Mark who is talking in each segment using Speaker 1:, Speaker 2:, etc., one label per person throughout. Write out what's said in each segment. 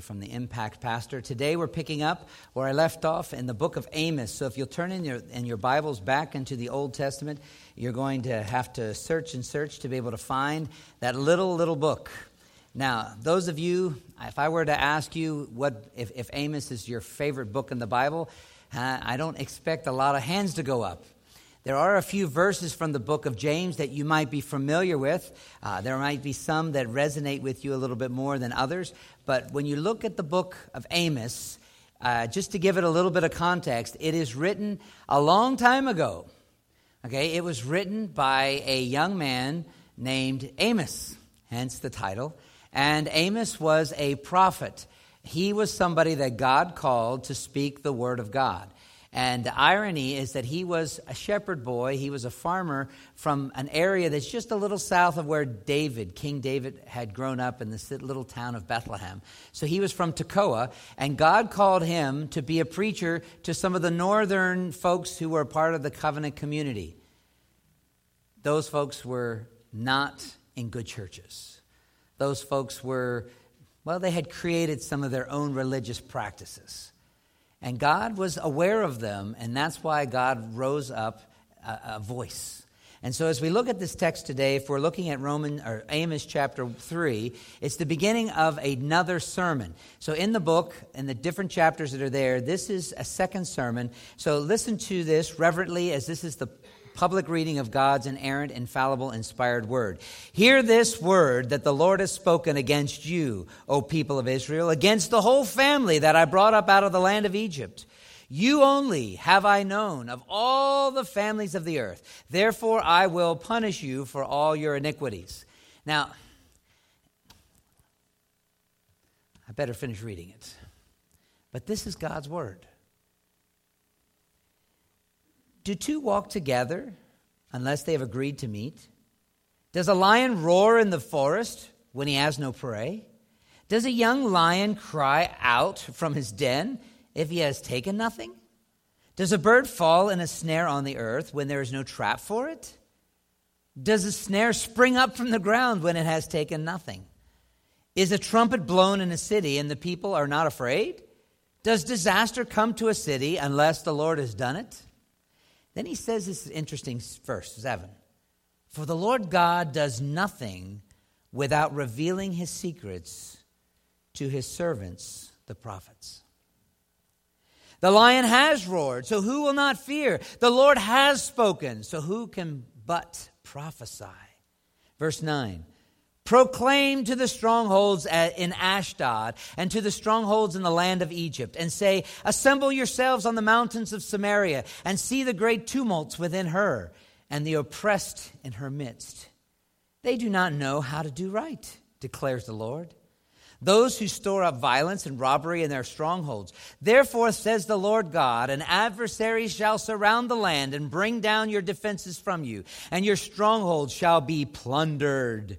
Speaker 1: from the Impact Pastor. Today we're picking up where I left off in the book of Amos. So if you'll turn in your, in your Bibles back into the Old Testament, you're going to have to search and search to be able to find that little, little book. Now, those of you, if I were to ask you what if, if Amos is your favorite book in the Bible, uh, I don't expect a lot of hands to go up. There are a few verses from the book of James that you might be familiar with. Uh, there might be some that resonate with you a little bit more than others. But when you look at the book of Amos, uh, just to give it a little bit of context, it is written a long time ago. Okay, it was written by a young man named Amos, hence the title. And Amos was a prophet. He was somebody that God called to speak the word of God. And the irony is that he was a shepherd boy. He was a farmer from an area that's just a little south of where David, King David, had grown up in this little town of Bethlehem. So he was from Tekoa, and God called him to be a preacher to some of the northern folks who were part of the covenant community. Those folks were not in good churches. Those folks were, well, they had created some of their own religious practices. And God was aware of them, and that's why God rose up a, a, voice. And so, as we look at this text today, if we're looking at Roman or Amos chapter three, it's the beginning of another sermon. So, in the book, in the different chapters that are there, this is a second sermon. So, listen to this reverently, as this is the public reading of God's inerrant, infallible, inspired word. Hear this word that the Lord has spoken against you, O people of Israel, against the whole family that I brought up out of the land of Egypt. You only have I known of all the families of the earth. Therefore, I will punish you for all your iniquities. Now, I better finish reading it. But this is God's word. Do two walk together unless they have agreed to meet? Does a lion roar in the forest when he has no prey? Does a young lion cry out from his den if he has taken nothing? Does a bird fall in a snare on the earth when there is no trap for it? Does a snare spring up from the ground when it has taken nothing? Is a trumpet blown in a city and the people are not afraid? Does disaster come to a city unless the Lord has done it? Then he says this is interesting verse, 7. For the Lord God does nothing without revealing his secrets to his servants, the prophets. The lion has roared, so who will not fear? The Lord has spoken, so who can but prophesy? Verse 9 Proclaim to the strongholds in Ashdod and to the strongholds in the land of Egypt, and say, Assemble yourselves on the mountains of Samaria, and see the great tumults within her, and the oppressed in her midst. They do not know how to do right, declares the Lord. Those who store up violence and robbery in their strongholds. Therefore, says the Lord God, an adversary shall surround the land and bring down your defenses from you, and your strongholds shall be plundered.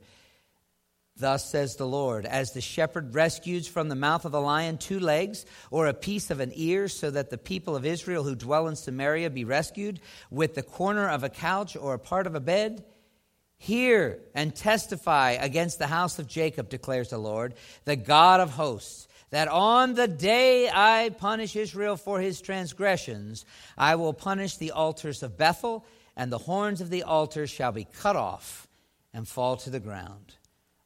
Speaker 1: Thus says the Lord, as the shepherd rescues from the mouth of the lion two legs or a piece of an ear, so that the people of Israel who dwell in Samaria be rescued with the corner of a couch or a part of a bed, hear and testify against the house of Jacob, declares the Lord, the God of hosts, that on the day I punish Israel for his transgressions, I will punish the altars of Bethel, and the horns of the altars shall be cut off and fall to the ground.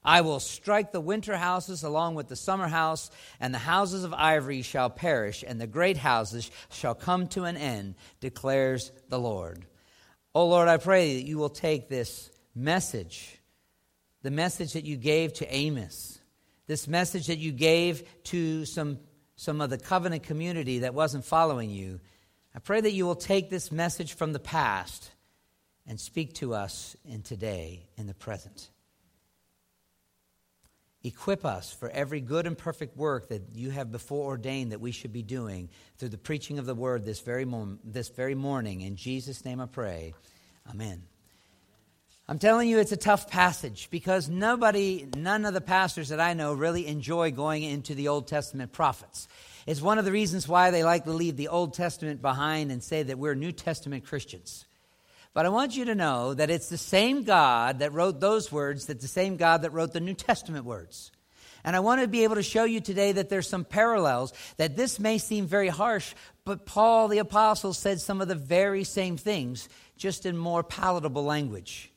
Speaker 1: I will strike the winter houses along with the summer house, and the houses of ivory shall perish, and the great houses shall come to an end, declares the Lord. Oh Lord, I pray that you will take this message, the message that you gave to Amos, this message that you gave to some, some of the covenant community that wasn't following you. I pray that you will take this message from the past and speak to us in today, in the present. Equip us for every good and perfect work that you have before ordained that we should be doing through the preaching of the word this very, mom- this very morning. In Jesus' name I pray. Amen. I'm telling you, it's a tough passage because nobody, none of the pastors that I know really enjoy going into the Old Testament prophets. It's one of the reasons why they like to leave the Old Testament behind and say that we're New Testament Christians. But I want you to know that it's the same God that wrote those words, that's the same God that wrote the New Testament words. And I want to be able to show you today that there's some parallels, that this may seem very harsh, but Paul the Apostle said some of the very same things, just in more palatable language.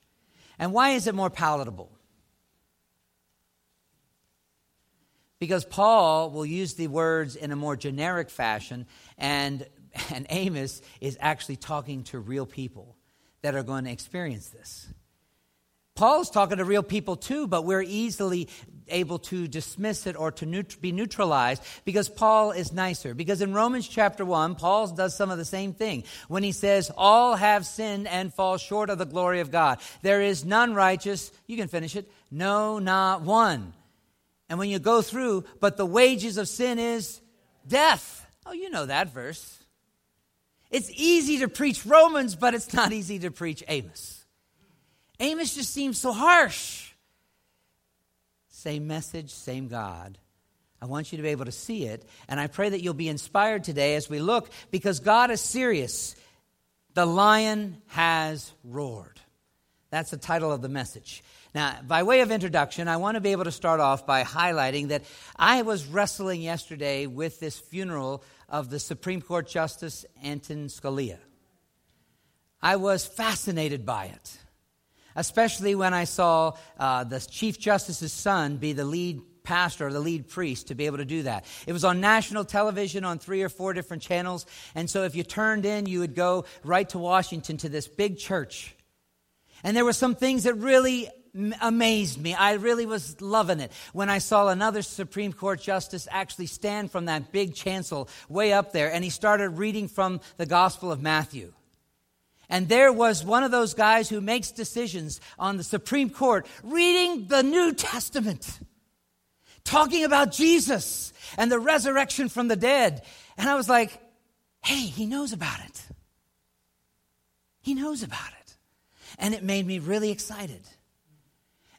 Speaker 1: And why is it more palatable? Because Paul will use the words in a more generic fashion, and, and Amos is actually talking to real people that are going to experience this. Paul's talking to real people too, but we're easily able to dismiss it or to neut- be neutralized because Paul is nicer. Because in Romans chapter 1, Paul does some of the same thing when he says, All have sinned and fall short of the glory of God. There is none righteous. You can finish it. No, not one. And when you go through, but the wages of sin is death. Oh, you know that verse. It's easy to preach Romans, but it's not easy to preach Amos. Amos just seems so harsh. Same message, same God. I want you to be able to see it, and I pray that you'll be inspired today as we look because God is serious. The lion has roared. That's the title of the message. Now, by way of introduction, I want to be able to start off by highlighting that I was wrestling yesterday with this funeral of the Supreme Court Justice Anton Scalia. I was fascinated by it especially when I saw uh, the Chief Justice's son be the lead pastor or the lead priest to be able to do that. It was on national television on three or four different channels. And so if you turned in, you would go right to Washington to this big church. And there were some things that really amazed me. I really was loving it when I saw another Supreme Court justice actually stand from that big chancel way up there and he started reading from the Gospel of Matthew. And there was one of those guys who makes decisions on the Supreme Court reading the New Testament, talking about Jesus and the resurrection from the dead. And I was like, hey, he knows about it. He knows about it. And it made me really excited.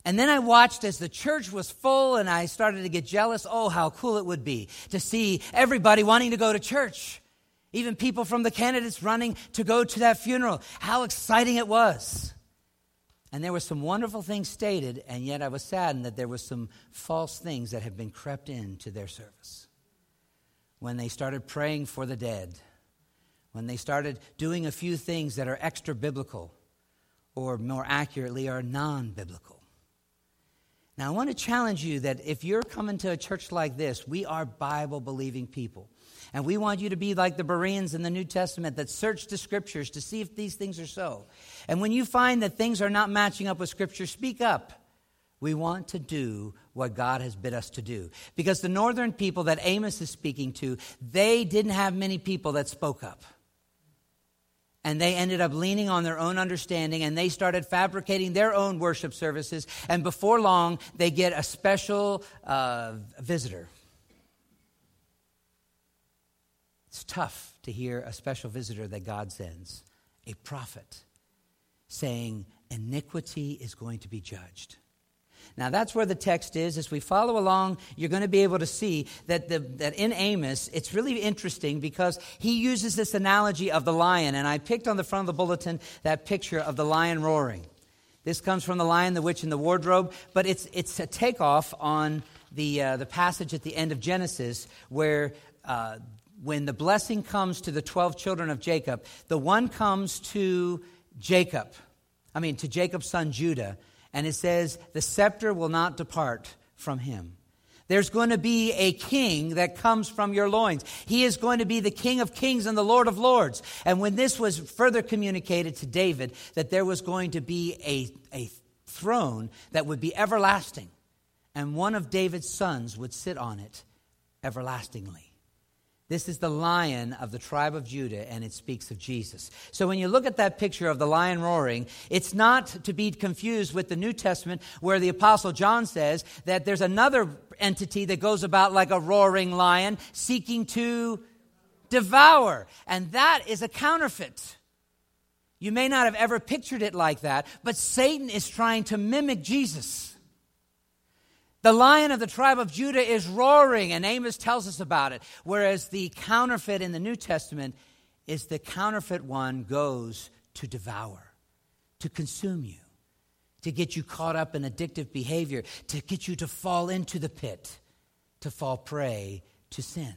Speaker 1: And then I watched as the church was full and I started to get jealous. Oh, how cool it would be to see everybody wanting to go to church. Even people from the candidates running to go to that funeral. How exciting it was. And there were some wonderful things stated, and yet I was saddened that there were some false things that had been crept into their service. When they started praying for the dead, when they started doing a few things that are extra biblical, or more accurately, are non biblical. Now, I want to challenge you that if you're coming to a church like this, we are Bible believing people. And we want you to be like the Bereans in the New Testament that search the scriptures to see if these things are so. And when you find that things are not matching up with scripture, speak up. We want to do what God has bid us to do. Because the northern people that Amos is speaking to, they didn't have many people that spoke up. And they ended up leaning on their own understanding and they started fabricating their own worship services. And before long, they get a special uh, visitor It's tough to hear a special visitor that God sends, a prophet, saying, iniquity is going to be judged. Now, that's where the text is. As we follow along, you're going to be able to see that, the, that in Amos, it's really interesting because he uses this analogy of the lion. And I picked on the front of the bulletin that picture of the lion roaring. This comes from The Lion, the Witch, and the Wardrobe, but it's, it's a takeoff on the, uh, the passage at the end of Genesis where uh, when the blessing comes to the 12 children of Jacob, the one comes to Jacob, I mean, to Jacob's son Judah, and it says, The scepter will not depart from him. There's going to be a king that comes from your loins. He is going to be the king of kings and the lord of lords. And when this was further communicated to David, that there was going to be a, a throne that would be everlasting, and one of David's sons would sit on it everlastingly. This is the lion of the tribe of Judah, and it speaks of Jesus. So when you look at that picture of the lion roaring, it's not to be confused with the New Testament, where the Apostle John says that there's another entity that goes about like a roaring lion, seeking to devour. And that is a counterfeit. You may not have ever pictured it like that, but Satan is trying to mimic Jesus. The lion of the tribe of Judah is roaring, and Amos tells us about it. Whereas the counterfeit in the New Testament is the counterfeit one goes to devour, to consume you, to get you caught up in addictive behavior, to get you to fall into the pit, to fall prey to sin.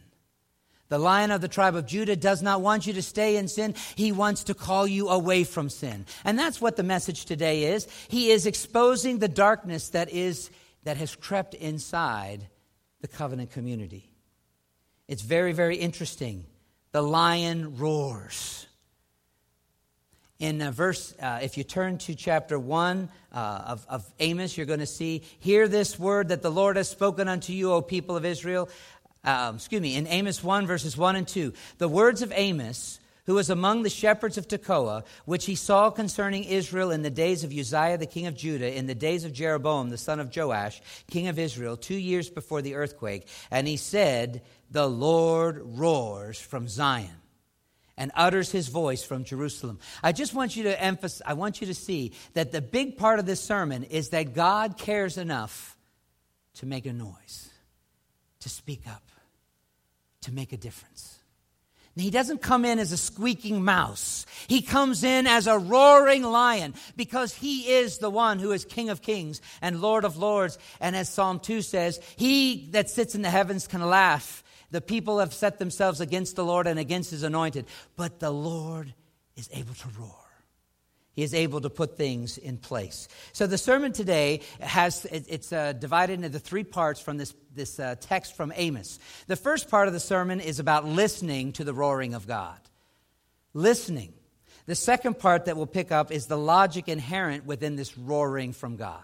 Speaker 1: The lion of the tribe of Judah does not want you to stay in sin. He wants to call you away from sin. And that's what the message today is. He is exposing the darkness that is that has crept inside the covenant community. It's very very interesting. The lion roars. In uh, verse, uh, if you turn to chapter 1 uh, of, of Amos, you're going to see, Hear this word that the Lord has spoken unto you, O people of Israel um, excuse me, in Amos 1, verses 1 and 2, the words of Amos, who was among the shepherds of Tekoa, which he saw concerning Israel in the days of Uzziah the king of Judah, in the days of Jeroboam the son of Joash, king of Israel, two years before the earthquake. And he said, The Lord roars from Zion and utters his voice from Jerusalem. I just want you to emphasize, I want you to see that the big part of this sermon is that God cares enough to make a noise, to speak up to make a difference. He doesn't come in as a squeaking mouse. He comes in as a roaring lion because he is the one who is King of kings and Lord of lords. And as Psalm 2 says, he that sits in the heavens can laugh. The people have set themselves against the Lord and against his anointed, but the Lord is able to roar. He is able to put things in place. So the sermon today has it's uh, divided into three parts from this this uh, text from Amos. The first part of the sermon is about listening to the roaring of God. Listening. The second part that we'll pick up is the logic inherent within this roaring from God.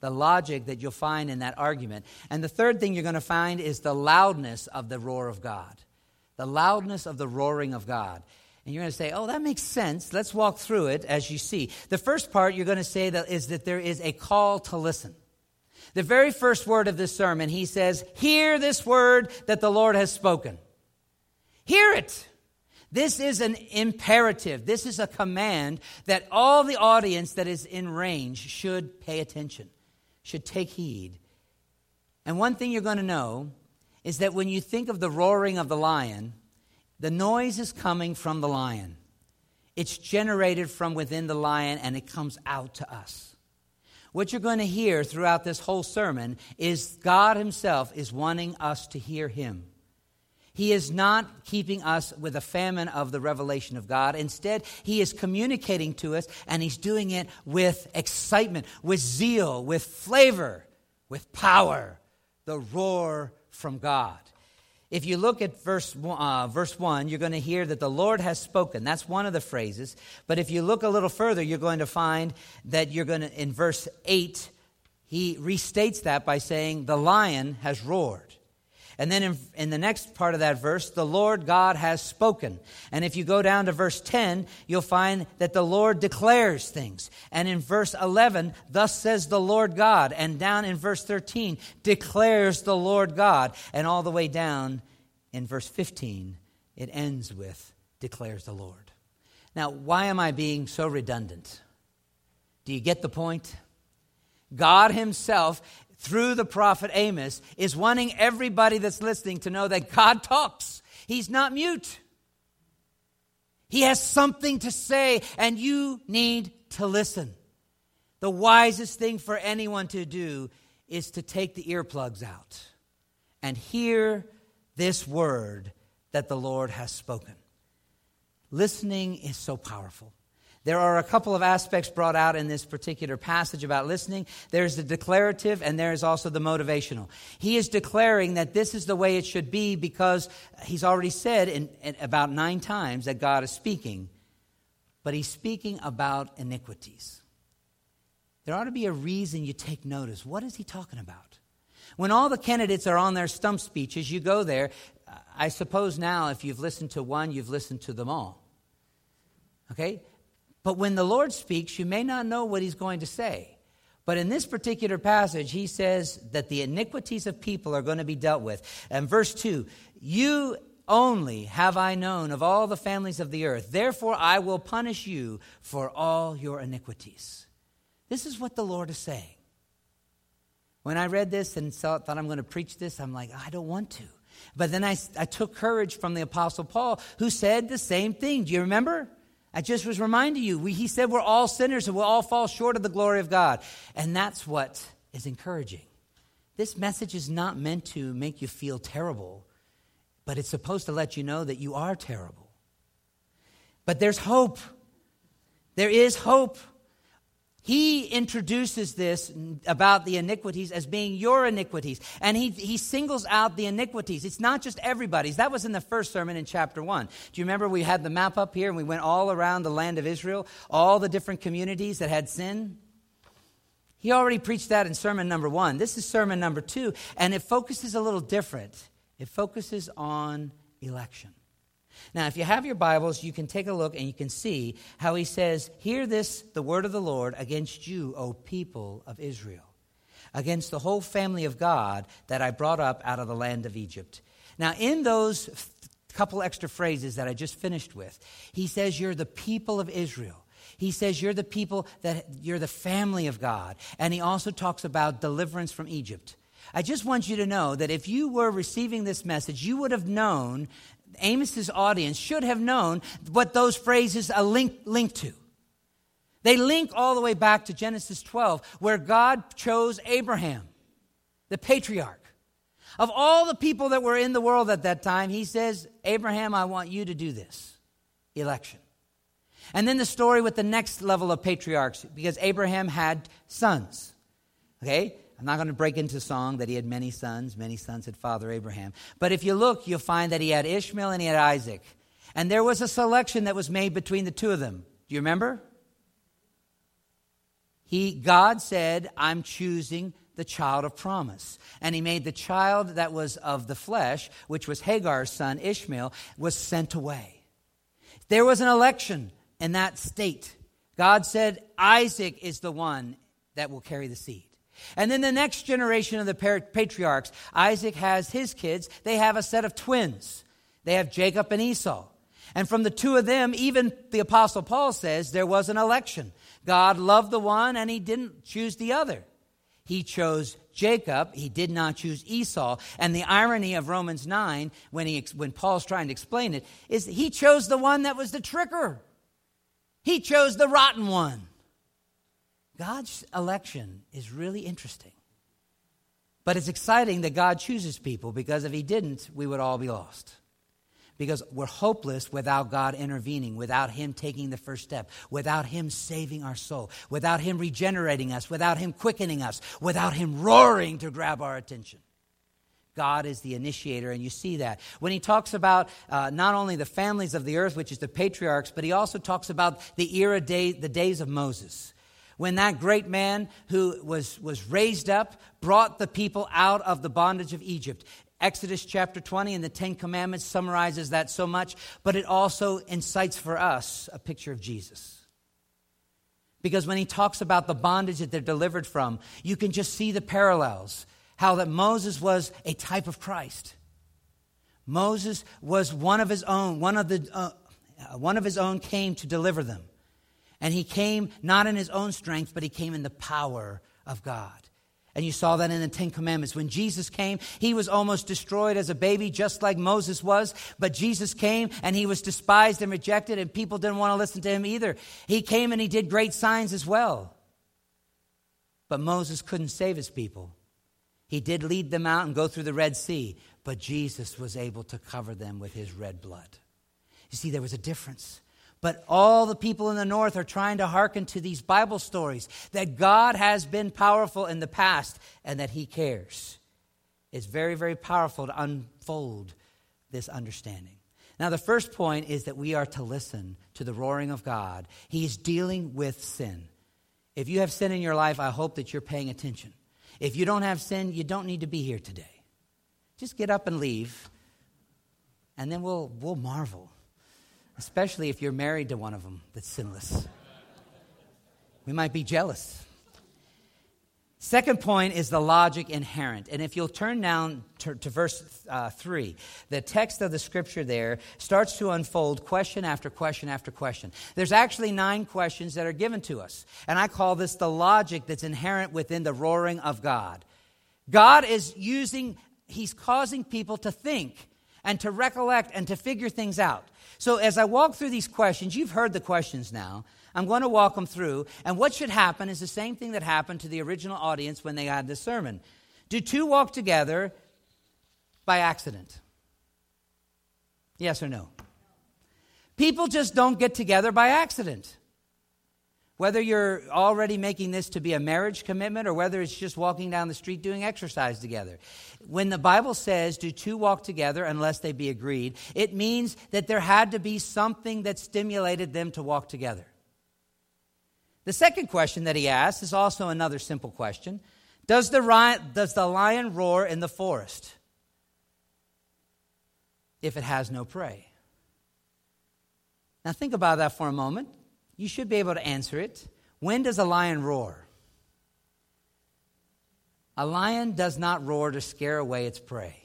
Speaker 1: The logic that you'll find in that argument. And the third thing you're going to find is the loudness of the roar of God. The loudness of the roaring of God. And you're going to say, oh, that makes sense. Let's walk through it as you see. The first part you're going to say that is that there is a call to listen. The very first word of this sermon, he says, Hear this word that the Lord has spoken. Hear it. This is an imperative. This is a command that all the audience that is in range should pay attention, should take heed. And one thing you're going to know is that when you think of the roaring of the lion, the noise is coming from the lion. It's generated from within the lion and it comes out to us. What you're going to hear throughout this whole sermon is God Himself is wanting us to hear Him. He is not keeping us with a famine of the revelation of God. Instead, He is communicating to us, and He's doing it with excitement, with zeal, with flavor, with power. The roar from God. If you look at verse, uh, verse 1, you're going to hear that the Lord has spoken. That's one of the phrases. But if you look a little further, you're going to find that you're going to, in verse 8, he restates that by saying, The lion has roared. And then in, in, the next part of that verse, the Lord God has spoken. And if you go down to verse 10, you'll find that the Lord declares things. And in verse 11, thus says the Lord God. And down in verse 13, declares the Lord God. And all the way down in verse 15, it ends with, declares the Lord. Now, why am I being so redundant? Do you get the point? God Himself through the prophet Amos is wanting everybody that's listening to know that God talks. He's not mute. He has something to say, and you need to listen. The wisest thing for anyone to do is to take the earplugs out and hear this word that the Lord has spoken. Listening is so powerful. There are a couple of aspects brought out in this particular passage about listening. There's the declarative and there is also the motivational. He is declaring that this is the way it should be because he's already said in, in about nine times that God is speaking, but he's speaking about iniquities. There ought to be a reason you take notice. What is he talking about? When all the candidates are on their stump speeches, you go there. I suppose now, if you've listened to one, you've listened to them all. Okay? But when the Lord speaks, you may not know what he's going to say. But in this particular passage, he says that the iniquities of people are going to be dealt with. And verse 2 You only have I known of all the families of the earth. Therefore, I will punish you for all your iniquities. This is what the Lord is saying. When I read this and thought, thought I'm going to preach this, I'm like, I don't want to. But then I, I took courage from the Apostle Paul, who said the same thing. Do you remember? I just was reminding you, we, he said we're all sinners and we'll all fall short of the glory of God. And that's what is encouraging. This message is not meant to make you feel terrible, but it's supposed to let you know that you are terrible. But there's hope. There is hope. He introduces this about the iniquities as being your iniquities. And he, he singles out the iniquities. It's not just everybody's. That was in the first sermon in chapter 1. Do you remember we had the map up here and we went all around the land of Israel, all the different communities that had sin? He already preached that in sermon number 1. This is sermon number 2, and it focuses a little different. It focuses on election. Now, if you have your Bibles, you can take a look and you can see how he says, Hear this, the word of the Lord, against you, O people of Israel, against the whole family of God that I brought up out of the land of Egypt. Now, in those couple extra phrases that I just finished with, he says, You're the people of Israel. He says you're the people that you're the family of God. And he also talks about deliverance from Egypt. I just want you to know that if you were receiving this message, you would have known Amos's audience should have known what those phrases are linked link to. They link all the way back to Genesis 12, where God chose Abraham, the patriarch. Of all the people that were in the world at that time, he says, Abraham, I want you to do this election. And then the story with the next level of patriarchs, because Abraham had sons. Okay? I'm not going to break into song that he had many sons. Many sons had Father Abraham. But if you look, you'll find that he had Ishmael and he had Isaac. And there was a selection that was made between the two of them. Do you remember? He, God said, I'm choosing the child of promise. And he made the child that was of the flesh, which was Hagar's son, Ishmael, was sent away. There was an election in that state. God said, Isaac is the one that will carry the seed. And then the next generation of the patriarchs, Isaac has his kids. They have a set of twins. They have Jacob and Esau. And from the two of them, even the Apostle Paul says there was an election. God loved the one and he didn't choose the other. He chose Jacob. He did not choose Esau. And the irony of Romans 9, when, he, when Paul's trying to explain it, is he chose the one that was the tricker. He chose the rotten one. God's election is really interesting. But it's exciting that God chooses people because if He didn't, we would all be lost. Because we're hopeless without God intervening, without Him taking the first step, without Him saving our soul, without Him regenerating us, without Him quickening us, without Him roaring to grab our attention. God is the initiator, and you see that. When he talks about uh, not only the families of the earth, which is the patriarchs, but he also talks about the era day, the days of Moses when that great man who was, was raised up brought the people out of the bondage of Egypt. Exodus chapter 20 and the Ten Commandments summarizes that so much, but it also incites for us a picture of Jesus. Because when he talks about the bondage that they're delivered from, you can just see the parallels. How that Moses was a type of Christ. Moses was one of his own, one of, the, uh, one of his own came to deliver them. And he came not in his own strength, but he came in the power of God. And you saw that in the Ten Commandments. When Jesus came, he was almost destroyed as a baby, just like Moses was. But Jesus came and he was despised and rejected, and people didn't want to listen to him either. He came and he did great signs as well. But Moses couldn't save his people. He did lead them out and go through the Red Sea, but Jesus was able to cover them with his red blood. You see, there was a difference. But all the people in the north are trying to hearken to these Bible stories that God has been powerful in the past and that He cares. It's very, very powerful to unfold this understanding. Now, the first point is that we are to listen to the roaring of God. He's dealing with sin. If you have sin in your life, I hope that you're paying attention. If you don't have sin, you don't need to be here today. Just get up and leave, and then we'll, we'll marvel especially if you're married to one of them that's sinless. We might be jealous. Second point is the logic inherent. And if you'll turn down to, to verse uh, 3, the text of the scripture there starts to unfold question after question after question. There's actually nine questions that are given to us. And I call this the logic that's inherent within the roaring of God. God is using, He's causing people to think and to recollect and to figure things out. So as I walk through these questions, you've heard the questions now. I'm going to walk them through. And what should happen is the same thing that happened to the original audience when they had this sermon. Do two walk together by accident? Yes or no? People just don't get together by accident. Whether you're already making this to be a marriage commitment or whether it's just walking down the street doing exercise together. When the Bible says, do two walk together unless they be agreed, it means that there had to be something that stimulated them to walk together. The second question that he asks is also another simple question Does the, does the lion roar in the forest if it has no prey? Now, think about that for a moment. You should be able to answer it. When does a lion roar? A lion does not roar to scare away its prey.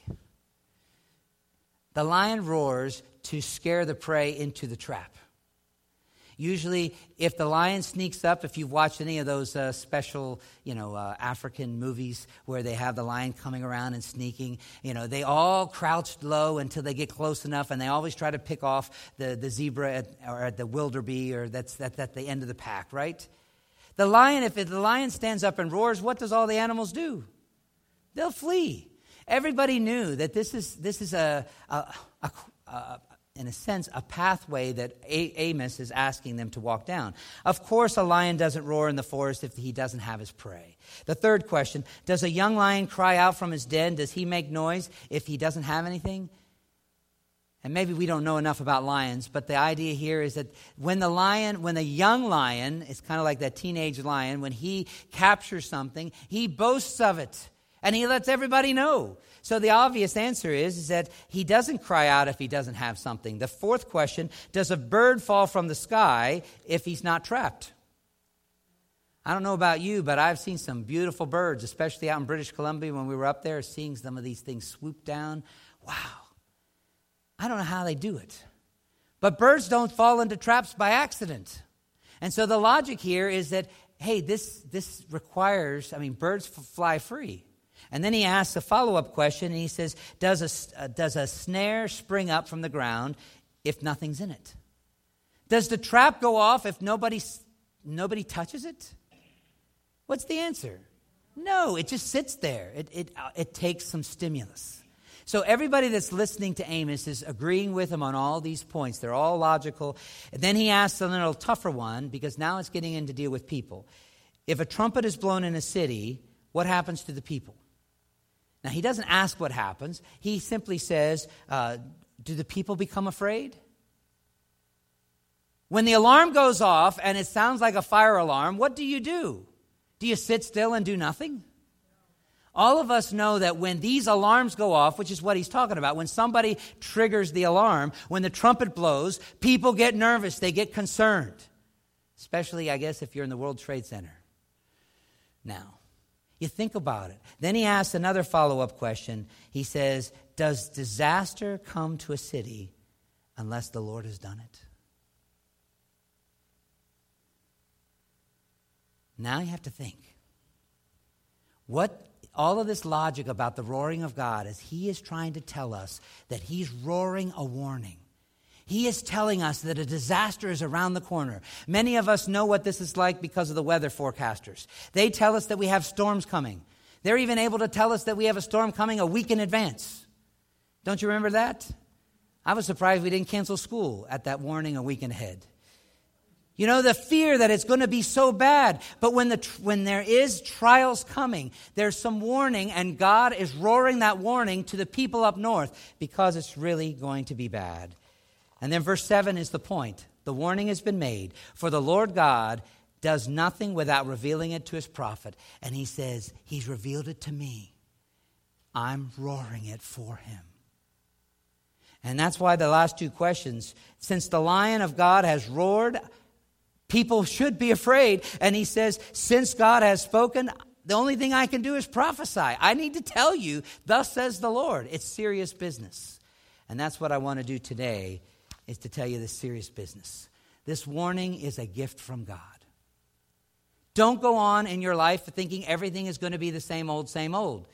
Speaker 1: The lion roars to scare the prey into the trap. Usually, if the lion sneaks up, if you've watched any of those uh, special, you know, uh, African movies where they have the lion coming around and sneaking, you know, they all crouch low until they get close enough, and they always try to pick off the, the zebra at, or at the wildebeest, or that's, that's at the end of the pack, right? The lion, if the lion stands up and roars, what does all the animals do? They'll flee. Everybody knew that this is, this is a, a, a, a in a sense, a pathway that Amos is asking them to walk down. Of course, a lion doesn't roar in the forest if he doesn't have his prey. The third question Does a young lion cry out from his den? Does he make noise if he doesn't have anything? And maybe we don't know enough about lions, but the idea here is that when the lion, when the young lion, it's kind of like that teenage lion, when he captures something, he boasts of it and he lets everybody know. So the obvious answer is, is that he doesn't cry out if he doesn't have something. The fourth question Does a bird fall from the sky if he's not trapped? I don't know about you, but I've seen some beautiful birds, especially out in British Columbia when we were up there, seeing some of these things swoop down. Wow. I don't know how they do it. But birds don't fall into traps by accident. And so the logic here is that, hey, this, this requires, I mean, birds fly free. And then he asks a follow up question, and he says, does a, uh, does a snare spring up from the ground if nothing's in it? Does the trap go off if nobody, nobody touches it? What's the answer? No, it just sits there. It, it, uh, it takes some stimulus. So everybody that's listening to Amos is agreeing with him on all these points. They're all logical. And then he asks a little tougher one because now it's getting in to deal with people. If a trumpet is blown in a city, what happens to the people? Now, he doesn't ask what happens. He simply says, uh, Do the people become afraid? When the alarm goes off and it sounds like a fire alarm, what do you do? Do you sit still and do nothing? All of us know that when these alarms go off, which is what he's talking about, when somebody triggers the alarm, when the trumpet blows, people get nervous, they get concerned. Especially, I guess, if you're in the World Trade Center. Now, you think about it. Then he asks another follow up question. He says, Does disaster come to a city unless the Lord has done it? Now you have to think. What all of this logic about the roaring of God is he is trying to tell us that he's roaring a warning. He is telling us that a disaster is around the corner. Many of us know what this is like because of the weather forecasters. They tell us that we have storms coming. They're even able to tell us that we have a storm coming a week in advance. Don't you remember that? I was surprised we didn't cancel school at that warning a week ahead. You know, the fear that it's going to be so bad. But when, the, when there is trials coming, there's some warning, and God is roaring that warning to the people up north because it's really going to be bad. And then verse 7 is the point. The warning has been made. For the Lord God does nothing without revealing it to his prophet. And he says, He's revealed it to me. I'm roaring it for him. And that's why the last two questions, since the lion of God has roared, people should be afraid. And he says, Since God has spoken, the only thing I can do is prophesy. I need to tell you, thus says the Lord. It's serious business. And that's what I want to do today is to tell you this serious business. This warning is a gift from God. Don't go on in your life thinking everything is going to be the same old, same old.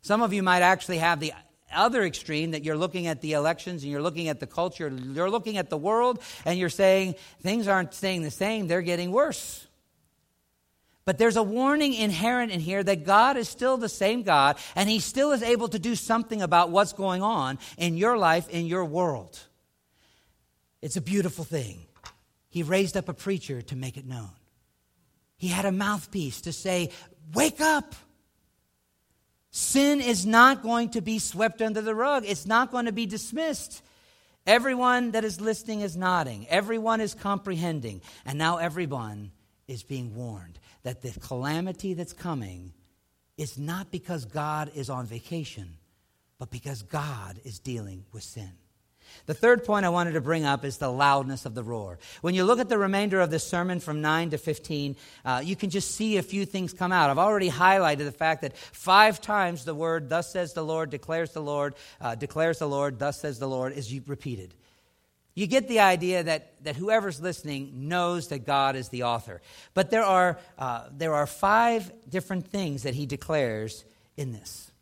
Speaker 1: Some of you might actually have the other extreme that you're looking at the elections and you're looking at the culture, you're looking at the world, and you're saying things aren't staying the same, they're getting worse. But there's a warning inherent in here that God is still the same God, and He still is able to do something about what's going on in your life, in your world. It's a beautiful thing. He raised up a preacher to make it known. He had a mouthpiece to say, Wake up! Sin is not going to be swept under the rug, it's not going to be dismissed. Everyone that is listening is nodding, everyone is comprehending, and now everyone is being warned that the calamity that's coming is not because God is on vacation, but because God is dealing with sin. The third point I wanted to bring up is the loudness of the roar. When you look at the remainder of this sermon from 9 to 15, uh, you can just see a few things come out. I've already highlighted the fact that five times the word, thus says the Lord, declares the Lord, uh, declares the Lord, thus says the Lord, is repeated. You get the idea that, that whoever's listening knows that God is the author. But there are, uh, there are five different things that he declares in this.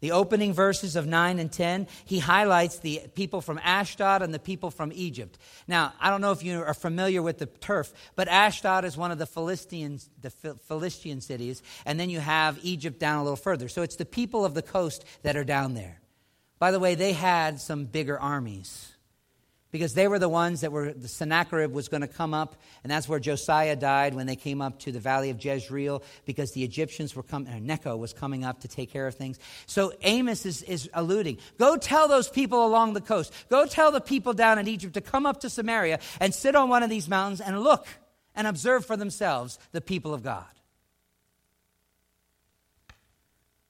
Speaker 1: The opening verses of 9 and 10, he highlights the people from Ashdod and the people from Egypt. Now, I don't know if you are familiar with the turf, but Ashdod is one of the Philistines, the Philistine cities, and then you have Egypt down a little further. So it's the people of the coast that are down there. By the way, they had some bigger armies because they were the ones that were the Sennacherib was going to come up, and that's where Josiah died when they came up to the valley of Jezreel because the Egyptians were coming, uh, Necho was coming up to take care of things. So Amos is, is alluding, go tell those people along the coast, go tell the people down in Egypt to come up to Samaria and sit on one of these mountains and look and observe for themselves the people of God.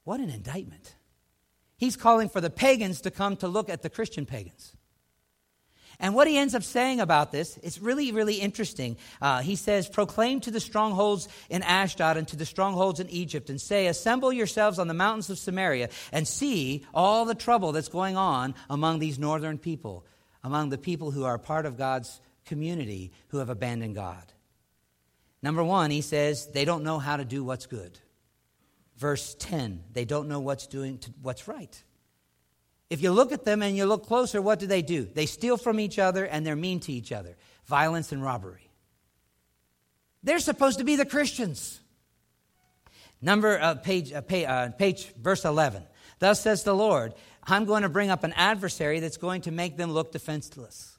Speaker 1: What an indictment. He's calling for the pagans to come to look at the Christian pagans. And what he ends up saying about this, it's really, really interesting. Uh, he says, Proclaim to the strongholds in Ashdod and to the strongholds in Egypt, and say, Assemble yourselves on the mountains of Samaria and see all the trouble that's going on among these northern people, among the people who are part of God's community who have abandoned God. Number one, he says, they don't know how to do what's good. Verse 10, they don't know what's doing to, what's right. If you look at them and you look closer, what do they do? They steal from each other and they're mean to each other. Violence and robbery. They're supposed to be the Christians. Number uh, page, uh, page, uh, page verse 11. Thus says the Lord, I'm going to bring up an adversary that's going to make them look defenseless.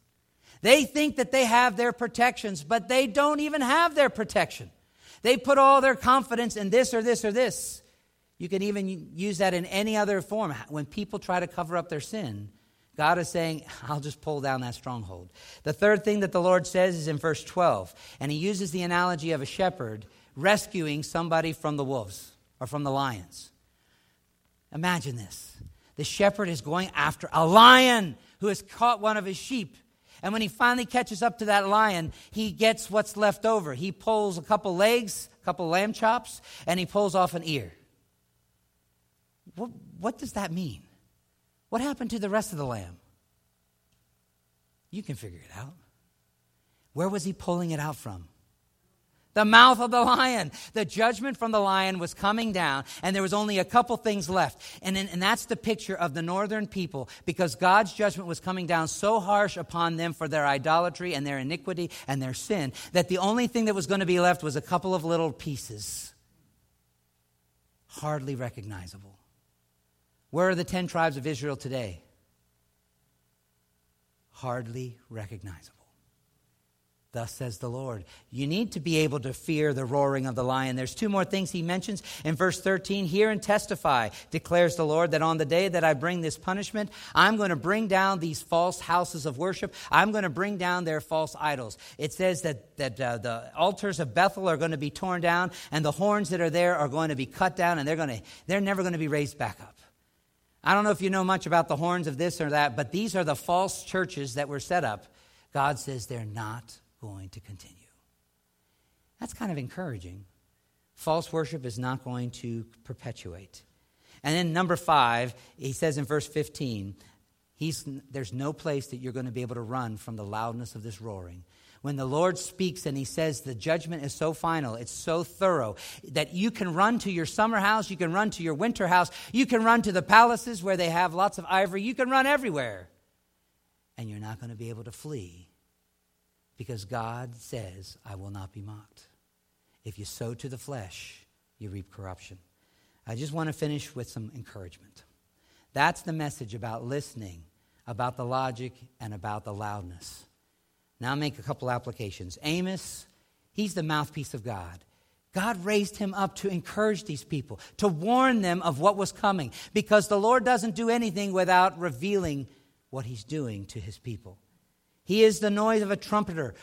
Speaker 1: They think that they have their protections, but they don't even have their protection. They put all their confidence in this or this or this. You can even use that in any other form. When people try to cover up their sin, God is saying, I'll just pull down that stronghold. The third thing that the Lord says is in verse 12, and he uses the analogy of a shepherd rescuing somebody from the wolves or from the lions. Imagine this the shepherd is going after a lion who has caught one of his sheep. And when he finally catches up to that lion, he gets what's left over. He pulls a couple legs, a couple lamb chops, and he pulls off an ear. What, what does that mean? What happened to the rest of the lamb? You can figure it out. Where was he pulling it out from? The mouth of the lion. The judgment from the lion was coming down, and there was only a couple things left. And, and that's the picture of the northern people, because God's judgment was coming down so harsh upon them for their idolatry and their iniquity and their sin that the only thing that was going to be left was a couple of little pieces, hardly recognizable. Where are the 10 tribes of Israel today? Hardly recognizable. Thus says the Lord. You need to be able to fear the roaring of the lion. There's two more things he mentions in verse 13. Hear and testify, declares the Lord, that on the day that I bring this punishment, I'm going to bring down these false houses of worship. I'm going to bring down their false idols. It says that, that uh, the altars of Bethel are going to be torn down, and the horns that are there are going to be cut down, and they're, going to, they're never going to be raised back up. I don't know if you know much about the horns of this or that, but these are the false churches that were set up. God says they're not going to continue. That's kind of encouraging. False worship is not going to perpetuate. And then, number five, he says in verse 15, he's, there's no place that you're going to be able to run from the loudness of this roaring. When the Lord speaks and he says the judgment is so final, it's so thorough that you can run to your summer house, you can run to your winter house, you can run to the palaces where they have lots of ivory, you can run everywhere. And you're not going to be able to flee because God says, I will not be mocked. If you sow to the flesh, you reap corruption. I just want to finish with some encouragement. That's the message about listening, about the logic, and about the loudness. Now, I'll make a couple applications. Amos, he's the mouthpiece of God. God raised him up to encourage these people, to warn them of what was coming, because the Lord doesn't do anything without revealing what he's doing to his people. He is the noise of a trumpeter,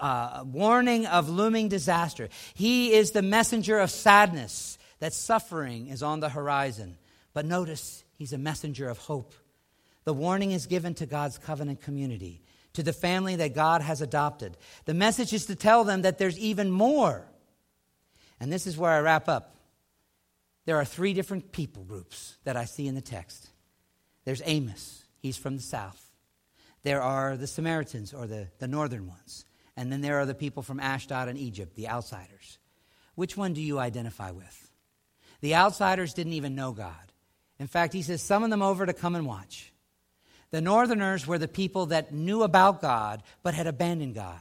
Speaker 1: uh, warning of looming disaster. He is the messenger of sadness, that suffering is on the horizon. But notice, he's a messenger of hope. The warning is given to God's covenant community to the family that God has adopted. The message is to tell them that there's even more. And this is where I wrap up. There are three different people groups that I see in the text. There's Amos, he's from the south. There are the Samaritans, or the, the northern ones. And then there are the people from Ashdod and Egypt, the outsiders. Which one do you identify with? The outsiders didn't even know God. In fact, he says, summon them over to come and watch. The northerners were the people that knew about God but had abandoned God.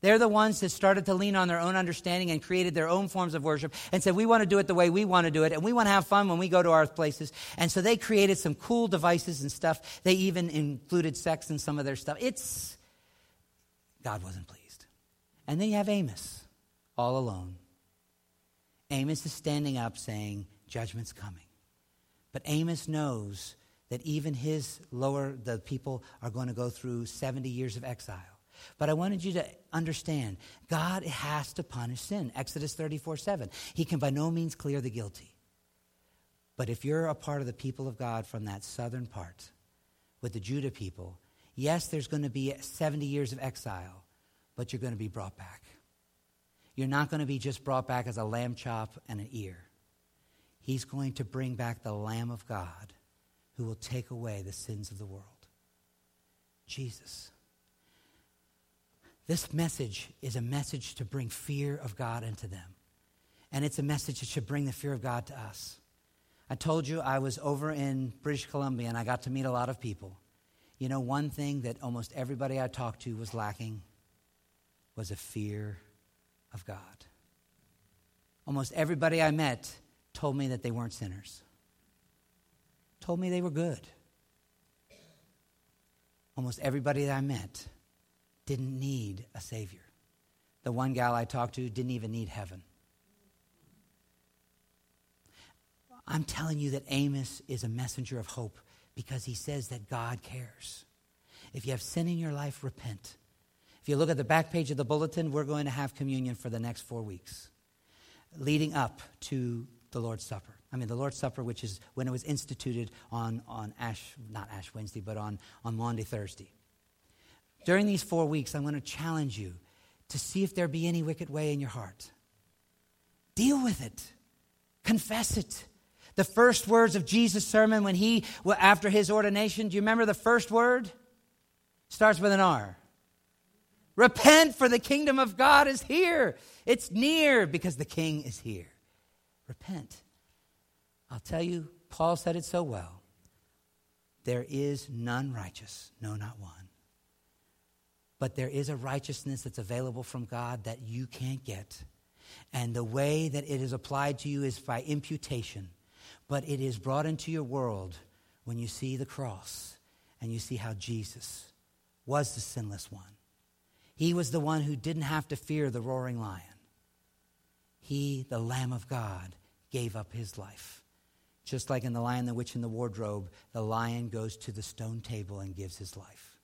Speaker 1: They're the ones that started to lean on their own understanding and created their own forms of worship and said, We want to do it the way we want to do it, and we want to have fun when we go to our places. And so they created some cool devices and stuff. They even included sex in some of their stuff. It's, God wasn't pleased. And then you have Amos, all alone. Amos is standing up saying, Judgment's coming. But Amos knows that even his lower, the people are going to go through 70 years of exile. But I wanted you to understand God has to punish sin. Exodus 34 7. He can by no means clear the guilty. But if you're a part of the people of God from that southern part with the Judah people, yes, there's going to be 70 years of exile, but you're going to be brought back. You're not going to be just brought back as a lamb chop and an ear. He's going to bring back the Lamb of God who will take away the sins of the world. Jesus. This message is a message to bring fear of God into them. And it's a message that should bring the fear of God to us. I told you I was over in British Columbia and I got to meet a lot of people. You know, one thing that almost everybody I talked to was lacking was a fear of God. Almost everybody I met told me that they weren't sinners told me they were good. Almost everybody that I met didn't need a Savior. The one gal I talked to didn't even need heaven. I'm telling you that Amos is a messenger of hope because he says that God cares. If you have sin in your life, repent. If you look at the back page of the bulletin, we're going to have communion for the next four weeks, leading up to the Lord's Supper. I mean, the Lord's Supper, which is when it was instituted on, on Ash, not Ash Wednesday, but on, on Maundy Thursday. During these four weeks, I'm going to challenge you to see if there be any wicked way in your heart. Deal with it. Confess it. The first words of Jesus' sermon when he, after his ordination, do you remember the first word? Starts with an R. Repent, for the kingdom of God is here. It's near because the king is here. Repent. I'll tell you, Paul said it so well. There is none righteous, no, not one. But there is a righteousness that's available from God that you can't get. And the way that it is applied to you is by imputation. But it is brought into your world when you see the cross and you see how Jesus was the sinless one. He was the one who didn't have to fear the roaring lion. He, the Lamb of God, gave up his life. Just like in The Lion, the Witch, and the Wardrobe, the lion goes to the stone table and gives his life.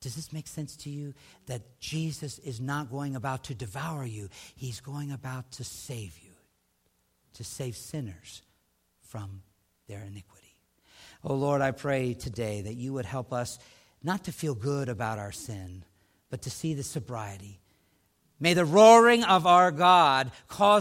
Speaker 1: Does this make sense to you? That Jesus is not going about to devour you, he's going about to save you, to save sinners from their iniquity. Oh Lord, I pray today that you would help us not to feel good about our sin, but to see the sobriety. May the roaring of our God cause